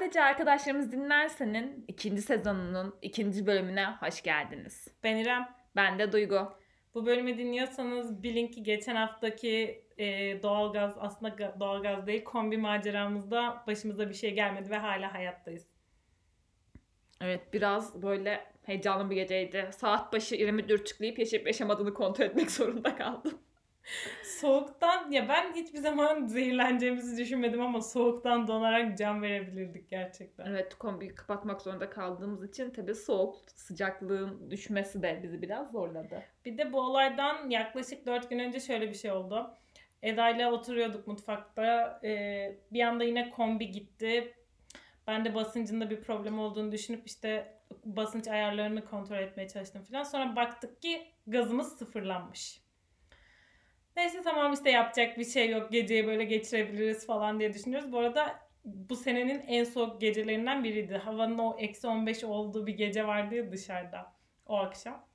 Sadece arkadaşlarımız dinlersenin ikinci sezonunun ikinci bölümüne hoş geldiniz. Ben İrem. Ben de Duygu. Bu bölümü dinliyorsanız bilin ki geçen haftaki e, doğalgaz aslında doğalgaz değil kombi maceramızda başımıza bir şey gelmedi ve hala hayattayız. Evet biraz böyle heyecanlı bir geceydi. Saat başı İrem'i dürtükleyip yaşayıp yaşamadığını kontrol etmek zorunda kaldım. Soğuktan ya ben hiçbir zaman zehirleneceğimizi düşünmedim ama soğuktan donarak can verebilirdik gerçekten. Evet kombiyi kapatmak zorunda kaldığımız için tabii soğuk sıcaklığın düşmesi de bizi biraz zorladı. Bir de bu olaydan yaklaşık 4 gün önce şöyle bir şey oldu. Eda ile oturuyorduk mutfakta. Ee, bir anda yine kombi gitti. Ben de basıncında bir problem olduğunu düşünüp işte basınç ayarlarını kontrol etmeye çalıştım falan. Sonra baktık ki gazımız sıfırlanmış. Neyse tamam işte yapacak bir şey yok. Geceyi böyle geçirebiliriz falan diye düşünüyoruz. Bu arada bu senenin en soğuk gecelerinden biriydi. Havanın o eksi 15 olduğu bir gece vardı ya dışarıda o akşam.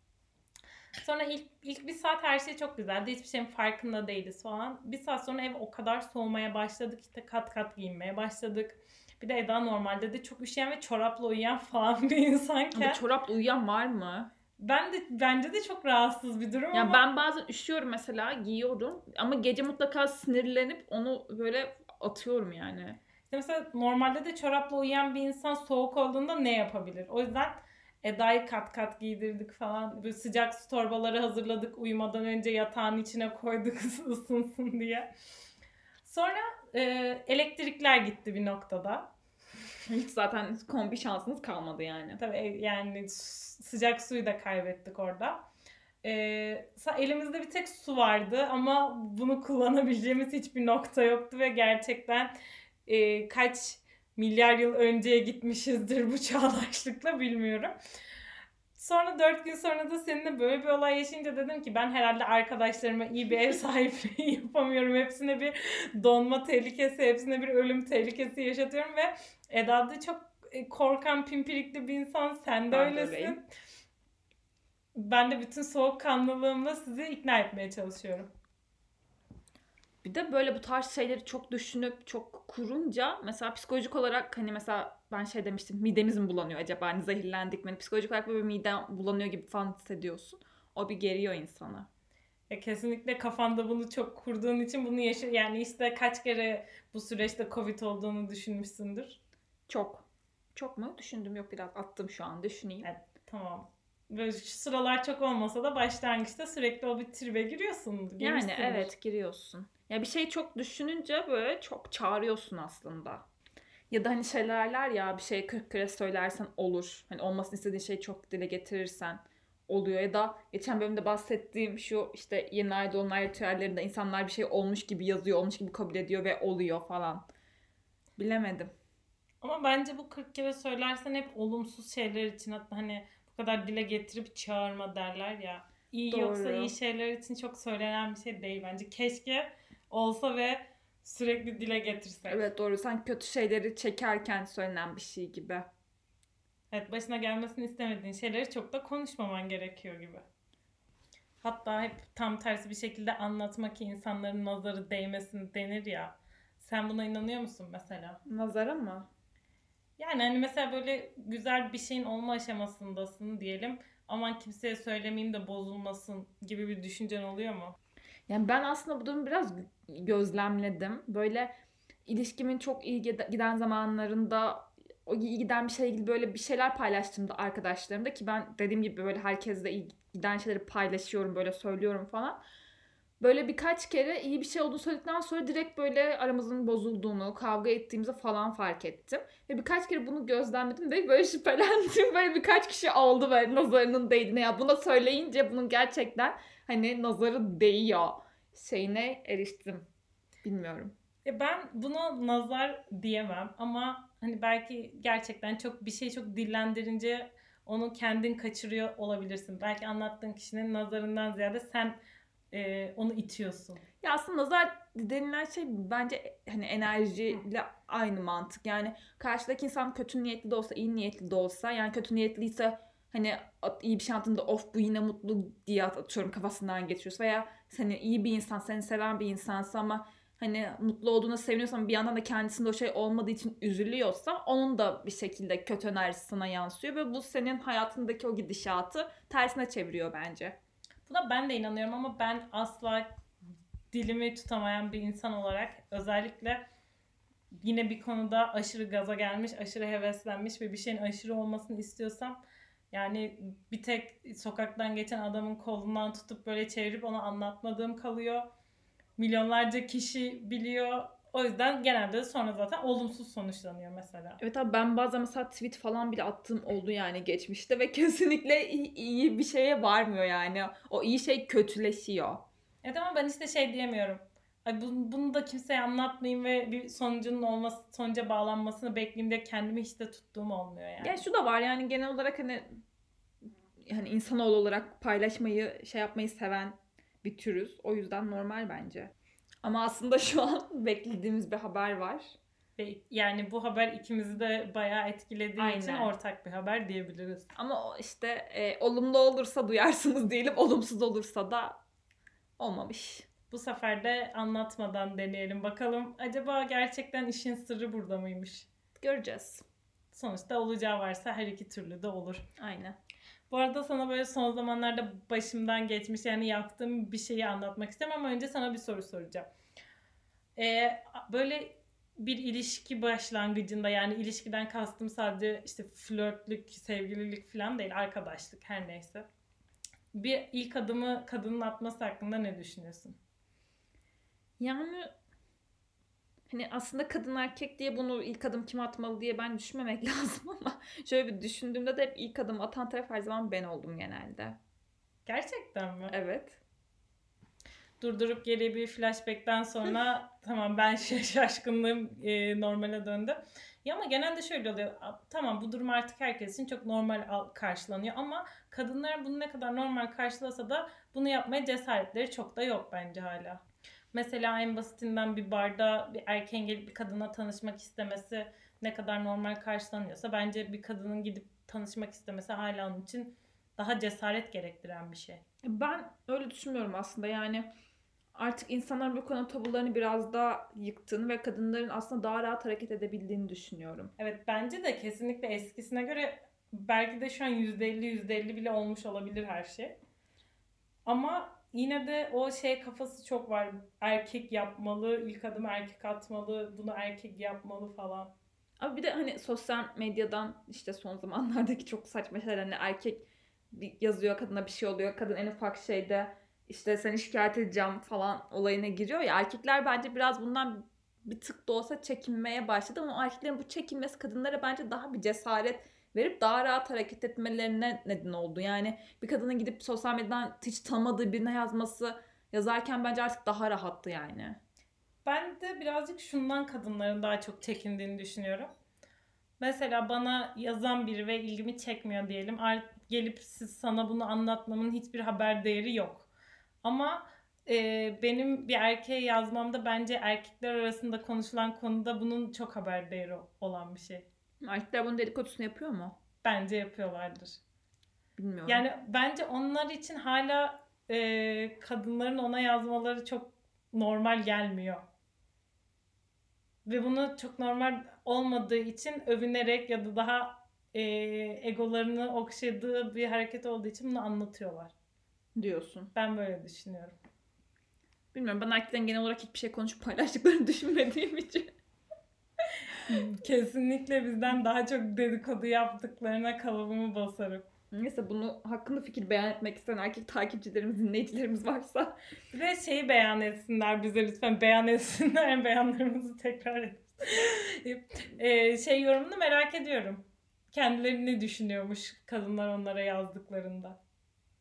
Sonra ilk, ilk bir saat her şey çok güzeldi. Hiçbir şeyin farkında değiliz falan. Bir saat sonra ev o kadar soğumaya başladık. işte kat kat giyinmeye başladık. Bir de Eda normalde de çok üşüyen ve çorapla uyuyan falan bir insanken. Ama çorapla uyuyan var mı? Ben de bence de çok rahatsız bir durum ya ama. ben bazen üşüyorum mesela giyiyorum ama gece mutlaka sinirlenip onu böyle atıyorum yani. İşte mesela normalde de çorapla uyuyan bir insan soğuk olduğunda ne yapabilir? O yüzden Eda'yı kat kat giydirdik falan. Böyle sıcak su torbaları hazırladık. Uyumadan önce yatağın içine koyduk ısınsın diye. Sonra e, elektrikler gitti bir noktada. Hiç zaten kombi şansınız kalmadı yani. Tabii yani sıcak suyu da kaybettik orada. Ee, elimizde bir tek su vardı ama bunu kullanabileceğimiz hiçbir nokta yoktu ve gerçekten e, kaç milyar yıl önceye gitmişizdir bu çağdaşlıkla bilmiyorum. Sonra dört gün sonra da seninle böyle bir olay yaşayınca dedim ki ben herhalde arkadaşlarıma iyi bir ev sahipliği yapamıyorum. Hepsine bir donma tehlikesi, hepsine bir ölüm tehlikesi yaşatıyorum ve Eda da çok e, korkan, pimpirikli bir insan. Sen de ben öylesin. Öyleyim. Ben de bütün soğukkanlılığımla sizi ikna etmeye çalışıyorum. Bir de böyle bu tarz şeyleri çok düşünüp çok kurunca mesela psikolojik olarak hani mesela ben şey demiştim midemiz mi bulanıyor acaba hani zehirlendik mi? Hani psikolojik olarak böyle midem bulanıyor gibi falan hissediyorsun. O bir geriyor insana. Ya kesinlikle kafanda bunu çok kurduğun için bunu yaşa yani işte kaç kere bu süreçte covid olduğunu düşünmüşsündür. Çok. Çok mu? Düşündüm yok biraz attım şu an düşüneyim. Evet, tamam. Böyle şu sıralar çok olmasa da başlangıçta sürekli o bir tribe giriyorsun. Yani evet giriyorsun. Ya bir şey çok düşününce böyle çok çağırıyorsun aslında. Ya da hani şeylerler ya bir şey 40 kere söylersen olur. Hani olmasını istediğin şeyi çok dile getirirsen oluyor. Ya da geçen bölümde bahsettiğim şu işte yeni ay dolunay ritüellerinde insanlar bir şey olmuş gibi yazıyor, olmuş gibi kabul ediyor ve oluyor falan. Bilemedim. Ama bence bu 40 kere söylersen hep olumsuz şeyler için hatta hani bu kadar dile getirip çağırma derler ya. İyi Doğru. yoksa iyi şeyler için çok söylenen bir şey değil bence. Keşke olsa ve sürekli dile getirsek. Evet doğru. Sen kötü şeyleri çekerken söylenen bir şey gibi. Evet başına gelmesini istemediğin şeyleri çok da konuşmaman gerekiyor gibi. Hatta hep tam tersi bir şekilde anlatmak ki insanların nazarı değmesin denir ya. Sen buna inanıyor musun mesela? Nazara mı? Yani hani mesela böyle güzel bir şeyin olma aşamasındasın diyelim. Aman kimseye söylemeyeyim de bozulmasın gibi bir düşüncen oluyor mu? Yani ben aslında bu durumu biraz gözlemledim. Böyle ilişkimin çok iyi giden zamanlarında o iyi giden bir şeyle ilgili böyle bir şeyler paylaştığımda arkadaşlarımda ki ben dediğim gibi böyle herkesle iyi giden şeyleri paylaşıyorum böyle söylüyorum falan. Böyle birkaç kere iyi bir şey olduğunu söyledikten sonra direkt böyle aramızın bozulduğunu, kavga ettiğimizi falan fark ettim. Ve birkaç kere bunu gözlemledim ve böyle şüphelendim. Böyle birkaç kişi oldu böyle nazarının değdiğine. Ya buna söyleyince bunun gerçekten hani nazarı değiyor şeyine eriştim. Bilmiyorum. Ya ben buna nazar diyemem ama hani belki gerçekten çok bir şey çok dillendirince onu kendin kaçırıyor olabilirsin. Belki anlattığın kişinin nazarından ziyade sen e, onu itiyorsun. Ya aslında nazar denilen şey bence hani enerjiyle aynı mantık. Yani karşıdaki insan kötü niyetli de olsa, iyi niyetli de olsa yani kötü niyetliyse hani iyi bir şey anlattığında of bu yine mutlu diye atıyorum kafasından geçiyorsun veya seni iyi bir insan, seni seven bir insansa ama hani mutlu olduğuna seviniyorsa ama bir yandan da kendisinde o şey olmadığı için üzülüyorsa onun da bir şekilde kötü enerjisi sana yansıyor ve bu senin hayatındaki o gidişatı tersine çeviriyor bence. Buna ben de inanıyorum ama ben asla dilimi tutamayan bir insan olarak özellikle yine bir konuda aşırı gaza gelmiş, aşırı heveslenmiş ve bir şeyin aşırı olmasını istiyorsam yani bir tek sokaktan geçen adamın kolundan tutup böyle çevirip ona anlatmadığım kalıyor. Milyonlarca kişi biliyor. O yüzden genelde sonra zaten olumsuz sonuçlanıyor mesela. Evet abi ben bazen mesela tweet falan bile attığım oldu yani geçmişte ve kesinlikle iyi, iyi bir şeye varmıyor yani. O iyi şey kötüleşiyor. Evet ama ben işte şey diyemiyorum. Ay bunu da kimseye anlatmayayım ve bir sonucunun olması, sonuca bağlanmasını bekleyeyim kendimi hiç de tuttuğum olmuyor yani. Yani şu da var yani genel olarak hani hani insanoğlu olarak paylaşmayı şey yapmayı seven bir türüz. O yüzden normal bence. Ama aslında şu an beklediğimiz bir haber var. Ve yani bu haber ikimizi de bayağı etkilediği için Aynen. ortak bir haber diyebiliriz. Ama işte e, olumlu olursa duyarsınız diyelim, olumsuz olursa da olmamış. Bu sefer de anlatmadan deneyelim bakalım. Acaba gerçekten işin sırrı burada mıymış? Göreceğiz. Sonuçta olacağı varsa her iki türlü de olur. Aynen. Bu arada sana böyle son zamanlarda başımdan geçmiş yani yaptığım bir şeyi anlatmak istiyorum ama önce sana bir soru soracağım. Ee, böyle bir ilişki başlangıcında yani ilişkiden kastım sadece işte flörtlük, sevgililik falan değil arkadaşlık her neyse. Bir ilk adımı kadının atması hakkında ne düşünüyorsun? Yani hani aslında kadın erkek diye bunu ilk adım kim atmalı diye ben düşünmemek lazım ama şöyle bir düşündüğümde de hep ilk adım atan taraf her zaman ben oldum genelde. Gerçekten mi? Evet. durdurup geriye bir flashback'ten sonra tamam ben şa- şaşkınlığım e, normale döndü. Ya ama genelde şöyle oluyor. Tamam bu durum artık herkes için çok normal al- karşılanıyor ama kadınlar bunu ne kadar normal karşılasa da bunu yapmaya cesaretleri çok da yok bence hala. Mesela en basitinden bir barda bir erkeğin gelip bir kadına tanışmak istemesi ne kadar normal karşılanıyorsa bence bir kadının gidip tanışmak istemesi hala onun için daha cesaret gerektiren bir şey. Ben öyle düşünmüyorum aslında yani artık insanların bu konu tabularını biraz daha yıktığını ve kadınların aslında daha rahat hareket edebildiğini düşünüyorum. Evet bence de kesinlikle eskisine göre belki de şu an %50 %50 bile olmuş olabilir her şey. Ama yine de o şey kafası çok var. Erkek yapmalı, ilk adım erkek atmalı, bunu erkek yapmalı falan. Ama bir de hani sosyal medyadan işte son zamanlardaki çok saçma şeyler hani erkek bir yazıyor kadına bir şey oluyor. Kadın en ufak şeyde işte seni şikayet edeceğim falan olayına giriyor ya. Erkekler bence biraz bundan bir tık da olsa çekinmeye başladı ama erkeklerin bu çekinmesi kadınlara bence daha bir cesaret verip daha rahat hareket etmelerine neden oldu. Yani bir kadının gidip sosyal medyadan hiç tanımadığı birine yazması yazarken bence artık daha rahattı yani. Ben de birazcık şundan kadınların daha çok çekindiğini düşünüyorum. Mesela bana yazan biri ve ilgimi çekmiyor diyelim. Gelip siz sana bunu anlatmamın hiçbir haber değeri yok. Ama e, benim bir erkeğe yazmamda bence erkekler arasında konuşulan konuda bunun çok haber değeri olan bir şey. Erkekler bunun dedikodusunu yapıyor mu? Bence yapıyorlardır. Bilmiyorum. Yani bence onlar için hala e, kadınların ona yazmaları çok normal gelmiyor. Ve bunu çok normal olmadığı için övünerek ya da daha e, egolarını okşadığı bir hareket olduğu için bunu anlatıyorlar. diyorsun. Ben böyle düşünüyorum. Bilmiyorum ben erkeklerin genel olarak hiçbir şey konuşup paylaştıklarını düşünmediğim için. Kesinlikle bizden daha çok dedikodu yaptıklarına kalıbımı basarım. Neyse bunu hakkında fikir beyan etmek isteyen erkek takipçilerimiz, dinleyicilerimiz varsa Bir de şeyi beyan etsinler bize lütfen. Beyan etsinler. Beyanlarımızı tekrar et. Ee, şey yorumunu merak ediyorum. Kendileri ne düşünüyormuş kadınlar onlara yazdıklarında.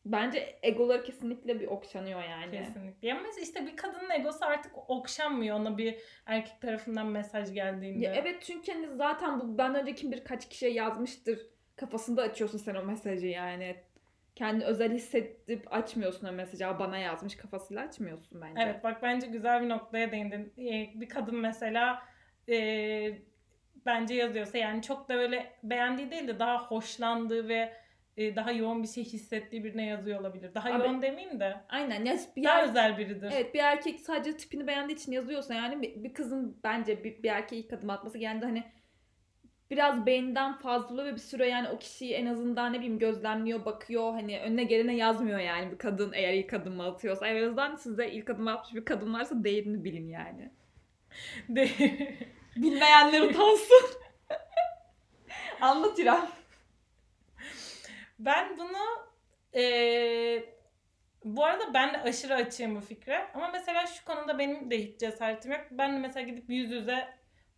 Bence egoları kesinlikle bir okşanıyor yani. Kesinlikle. Ama işte bir kadının egosu artık okşanmıyor ona bir erkek tarafından mesaj geldiğinde. Ya evet çünkü hani zaten bu benden önce kim birkaç kişiye yazmıştır kafasında açıyorsun sen o mesajı yani. Kendi özel hissedip açmıyorsun o mesajı. Aa, bana yazmış kafasıyla açmıyorsun bence. Evet bak bence güzel bir noktaya değindin. Ee, bir kadın mesela e, bence yazıyorsa yani çok da böyle beğendiği değil de daha hoşlandığı ve e, daha yoğun bir şey hissettiği birine yazıyor olabilir. Daha Abi- yoğun demeyeyim de Aynen. Ya bir daha yer- özel biridir. Evet bir erkek sadece tipini beğendiği için yazıyorsa yani bir, bir kızın bence bir, bir erkeğe ilk adım atması yani de hani biraz beyninden fazla ve bir süre yani o kişiyi en azından ne bileyim gözlemliyor, bakıyor. Hani önüne gelene yazmıyor yani bir kadın eğer ilk adımı atıyorsa. En azından sizde ilk adımı atmış bir kadın varsa değerini bilin yani. De- Bilmeyenler utansın. Anlat İrem. Ben bunu eee, bu arada ben de aşırı açığım bu fikre. Ama mesela şu konuda benim de hiç cesaretim yok. Ben de mesela gidip yüz yüze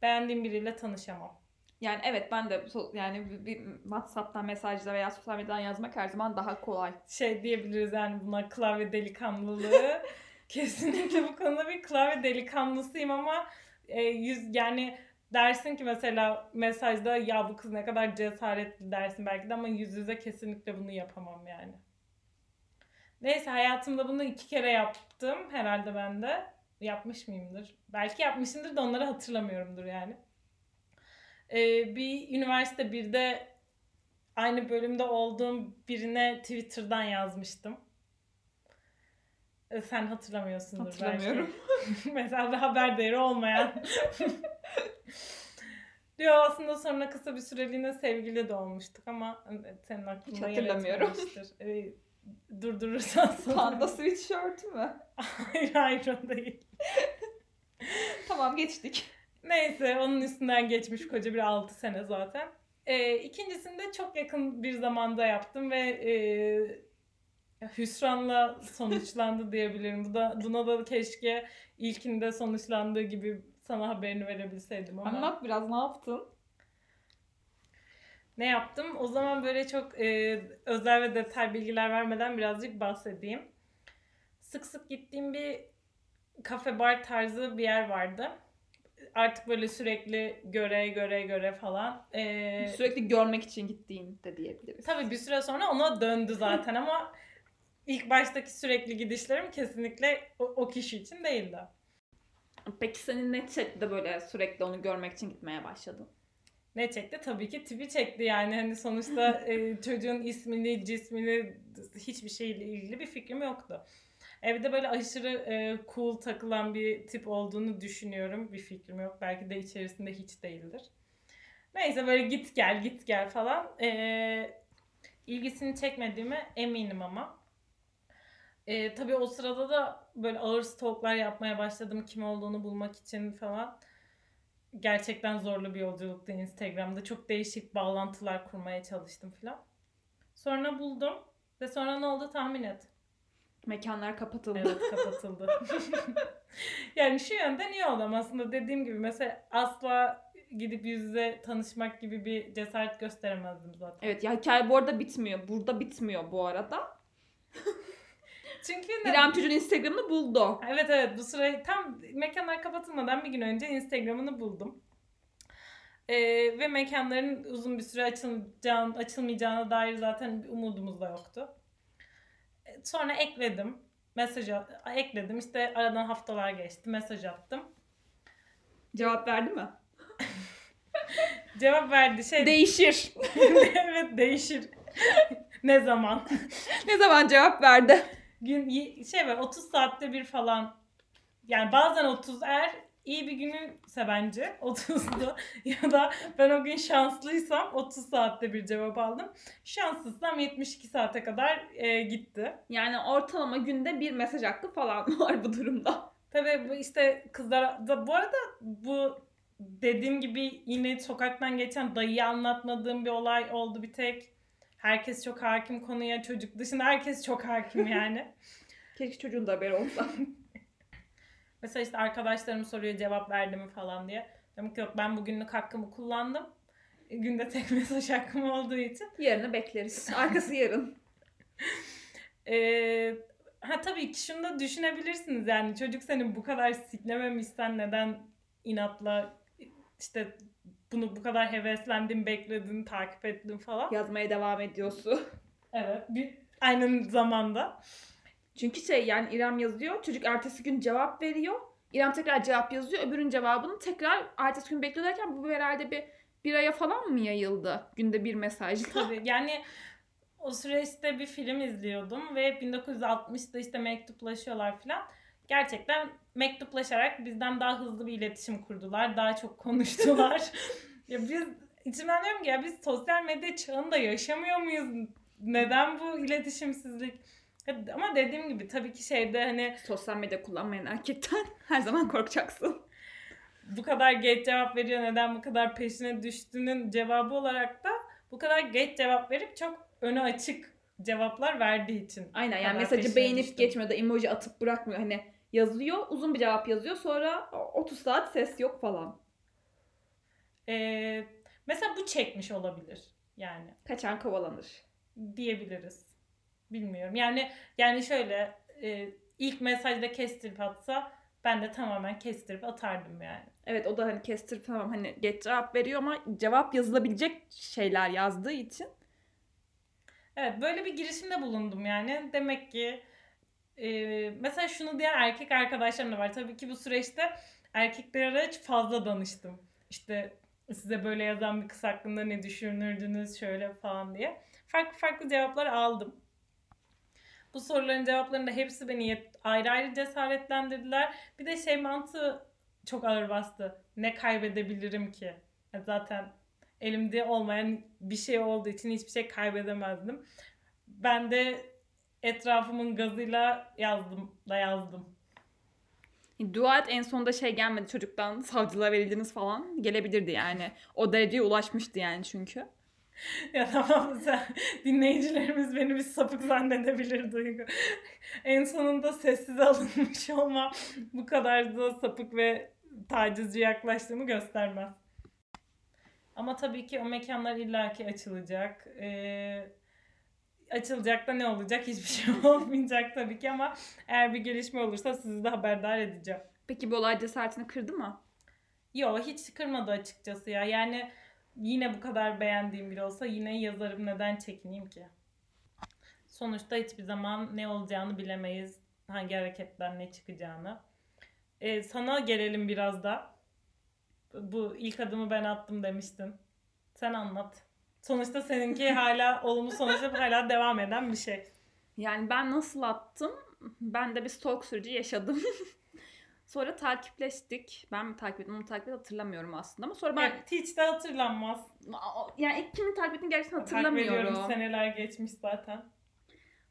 beğendiğim biriyle tanışamam. Yani evet ben de yani bir, bir WhatsApp'tan mesajla veya sosyal medyadan yazmak her zaman daha kolay. Şey diyebiliriz yani buna klavye delikanlılığı. Kesinlikle bu konuda bir klavye delikanlısıyım ama e, yüz yani dersin ki mesela mesajda ya bu kız ne kadar cesaretli dersin belki de ama yüz yüze kesinlikle bunu yapamam yani. Neyse hayatımda bunu iki kere yaptım herhalde ben de. Yapmış mıyımdır? Belki yapmışımdır da onları hatırlamıyorumdur yani. Ee, bir üniversite birde aynı bölümde olduğum birine Twitter'dan yazmıştım. Sen hatırlamıyorsundur Hatırlamıyorum. belki. Mesela bir haber değeri olmayan. Diyor aslında sonra kısa bir süreliğine sevgili de olmuştuk ama senin aklında yer hatırlamıyorum. etmemiştir. Ee, durdurursan sonra. Panda sweatshirt mü? hayır hayır o değil. Tamam geçtik. Neyse onun üstünden geçmiş koca bir 6 sene zaten. Ee, ikincisini de çok yakın bir zamanda yaptım ve e, hüsranla sonuçlandı diyebilirim. Bu da, buna da keşke ilkinde sonuçlandığı gibi sana haberini verebilseydim ama. Anlat biraz ne yaptın? Ne yaptım? O zaman böyle çok e, özel ve detay bilgiler vermeden birazcık bahsedeyim. Sık sık gittiğim bir kafe bar tarzı bir yer vardı. Artık böyle sürekli göre göre göre falan. E, Sürekli görmek için gittiğin de diyebiliriz. tabii bir süre sonra ona döndü zaten ama ilk baştaki sürekli gidişlerim kesinlikle o, o kişi için değildi. Peki senin ne şekilde böyle sürekli onu görmek için gitmeye başladın? Ne çekti? Tabii ki tipi çekti yani. Hani sonuçta e, çocuğun ismini, cismini hiçbir şeyle ilgili bir fikrim yoktu. Evde böyle aşırı e, cool takılan bir tip olduğunu düşünüyorum. Bir fikrim yok. Belki de içerisinde hiç değildir. Neyse böyle git gel git gel falan. E, ilgisini çekmediğime eminim ama. E, tabii o sırada da böyle ağır stalklar yapmaya başladım kim olduğunu bulmak için falan gerçekten zorlu bir yolculuktu Instagram'da. Çok değişik bağlantılar kurmaya çalıştım falan. Sonra buldum ve sonra ne oldu tahmin et. Mekanlar kapatıldı. Evet kapatıldı. yani şu yönden iyi oldu ama aslında dediğim gibi mesela asla gidip yüz yüze tanışmak gibi bir cesaret gösteremezdim zaten. Evet ya hikaye bu arada bitmiyor. Burada bitmiyor bu arada. Çünkü ne- İrem çocuğun Instagram'ını buldu. Evet evet bu süre tam mekanlar kapatılmadan bir gün önce Instagram'ını buldum. Ee, ve mekanların uzun bir süre açılacağını, açılmayacağına dair zaten bir umudumuz da yoktu. Ee, Sonra ekledim. Mesaj ekledim. İşte aradan haftalar geçti. Mesaj attım. Cevap verdi mi? Cevap verdi. Şey, Değişir. evet değişir. ne zaman? ne zaman cevap verdi? Gün şey var 30 saatte bir falan. Yani bazen 30 eğer iyi bir günüyse bence 30'du ya da ben o gün şanslıysam 30 saatte bir cevap aldım. Şanssızsam 72 saate kadar e, gitti. Yani ortalama günde bir mesaj hakkı falan var bu durumda. Tabii bu işte kızlar da bu arada bu dediğim gibi yine sokaktan geçen dayıyı anlatmadığım bir olay oldu bir tek. Herkes çok hakim konuya çocuk dışında herkes çok hakim yani. Keşke çocuğun da haberi olsa. Mesela işte arkadaşlarım soruyor cevap verdi mi falan diye. Dedim ki yok ben bugünlük hakkımı kullandım. Günde tek mesaj hakkım olduğu için. Yarını bekleriz. Arkası yarın. Ee, ha tabii ki şunu da düşünebilirsiniz yani çocuk seni bu kadar siklememişsen neden inatla işte bunu bu kadar heveslendin, bekledin, takip ettin falan. Yazmaya devam ediyorsun. Evet. Bir, aynı zamanda. Çünkü şey yani İrem yazıyor. Çocuk ertesi gün cevap veriyor. İrem tekrar cevap yazıyor. Öbürün cevabını tekrar ertesi gün bekliyor derken bu herhalde bir bir aya falan mı yayıldı? Günde bir mesaj. Tabii yani o süreçte bir film izliyordum ve 1960'da işte mektuplaşıyorlar falan. Gerçekten mektuplaşarak bizden daha hızlı bir iletişim kurdular. Daha çok konuştular. ya biz içimden diyorum ki ya biz sosyal medya çağında yaşamıyor muyuz? Neden bu iletişimsizlik? Ama dediğim gibi tabii ki şeyde hani Sosyal medya kullanmayan erkekten her zaman korkacaksın. bu kadar geç cevap veriyor neden bu kadar peşine düştüğünün cevabı olarak da bu kadar geç cevap verip çok önü açık cevaplar verdiği için. Aynen yani mesajı beğenip düştüm. geçmiyor da emoji atıp bırakmıyor. Hani yazıyor uzun bir cevap yazıyor sonra 30 saat ses yok falan. Ee, mesela bu çekmiş olabilir yani Kaçan kovalanır. diyebiliriz. Bilmiyorum. Yani yani şöyle e, ilk mesajda kestirip atsa ben de tamamen kestirip atardım yani. Evet o da hani kestirip tamam hani geç cevap veriyor ama cevap yazılabilecek şeyler yazdığı için Evet böyle bir girişimde bulundum yani. Demek ki e, mesela şunu diyen erkek arkadaşlarım da var. Tabii ki bu süreçte erkeklere fazla danıştım. İşte size böyle yazan bir kız hakkında ne düşünürdünüz şöyle falan diye. Farklı farklı cevaplar aldım. Bu soruların cevaplarında hepsi beni ayrı ayrı cesaretlendirdiler. Bir de şey mantığı çok ağır bastı. Ne kaybedebilirim ki? Zaten elimde olmayan bir şey olduğu için hiçbir şey kaybedemezdim. Ben de etrafımın gazıyla yazdım da yazdım. dua et en sonunda şey gelmedi çocuktan savcılığa verildiniz falan gelebilirdi yani. O dereceye ulaşmıştı yani çünkü. Ya tamam sen dinleyicilerimiz beni bir sapık zannedebilir Duygu. en sonunda sessize alınmış olma bu kadar da sapık ve tacizci yaklaştığımı göstermez. Ama tabii ki o mekanlar illaki açılacak. Ee, açılacak da ne olacak? Hiçbir şey olmayacak tabii ki ama eğer bir gelişme olursa sizi de haberdar edeceğim. Peki bu olay cesaretini kırdı mı? Yo hiç kırmadı açıkçası ya. Yani yine bu kadar beğendiğim biri olsa yine yazarım neden çekineyim ki? Sonuçta hiçbir zaman ne olacağını bilemeyiz. Hangi hareketten ne çıkacağını. Ee, sana gelelim biraz da. Bu ilk adımı ben attım demiştin. Sen anlat. Sonuçta seninki hala olumlu sonuçta hala devam eden bir şey. Yani ben nasıl attım? Ben de bir stalk süreci yaşadım. sonra takipleştik. Ben mi takip ettim onu takip ettim hatırlamıyorum aslında ama sonra ben Evet, hiç de hatırlanmaz. yani ilk kimin takip ettiğini gerçekten Takip ediyorum, hatırlamıyorum. Seneler geçmiş zaten.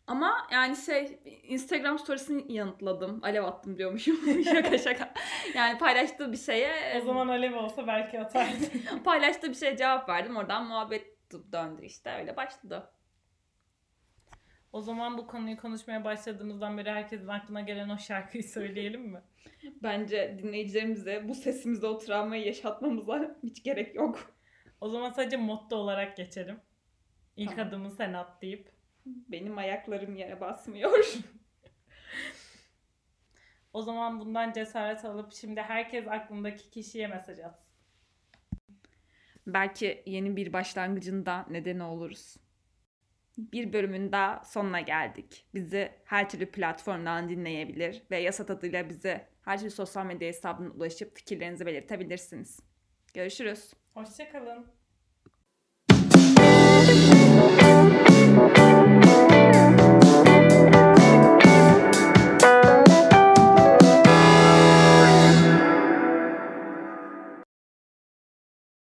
Ama yani şey Instagram storiesini yanıtladım. Alev attım diyormuşum. şaka şaka. Yani paylaştığı bir şeye O zaman Alev olsa belki atardı. paylaştığı bir şeye cevap verdim. Oradan muhabbet döndü işte. Öyle başladı. O zaman bu konuyu konuşmaya başladığımızdan beri herkesin aklına gelen o şarkıyı söyleyelim mi? Bence dinleyicilerimize bu sesimizde o travmayı yaşatmamıza hiç gerek yok. O zaman sadece motto olarak geçelim. İlk Tamam. adımı sen at deyip. Benim ayaklarım yere basmıyor. O zaman bundan cesaret alıp şimdi herkes aklındaki kişiye mesaj atsın. Belki yeni bir başlangıcında nedeni oluruz. Bir bölümün daha sonuna geldik. Bizi her türlü platformdan dinleyebilir ve yasa tadıyla bize her türlü sosyal medya hesabına ulaşıp fikirlerinizi belirtebilirsiniz. Görüşürüz. Hoşçakalın.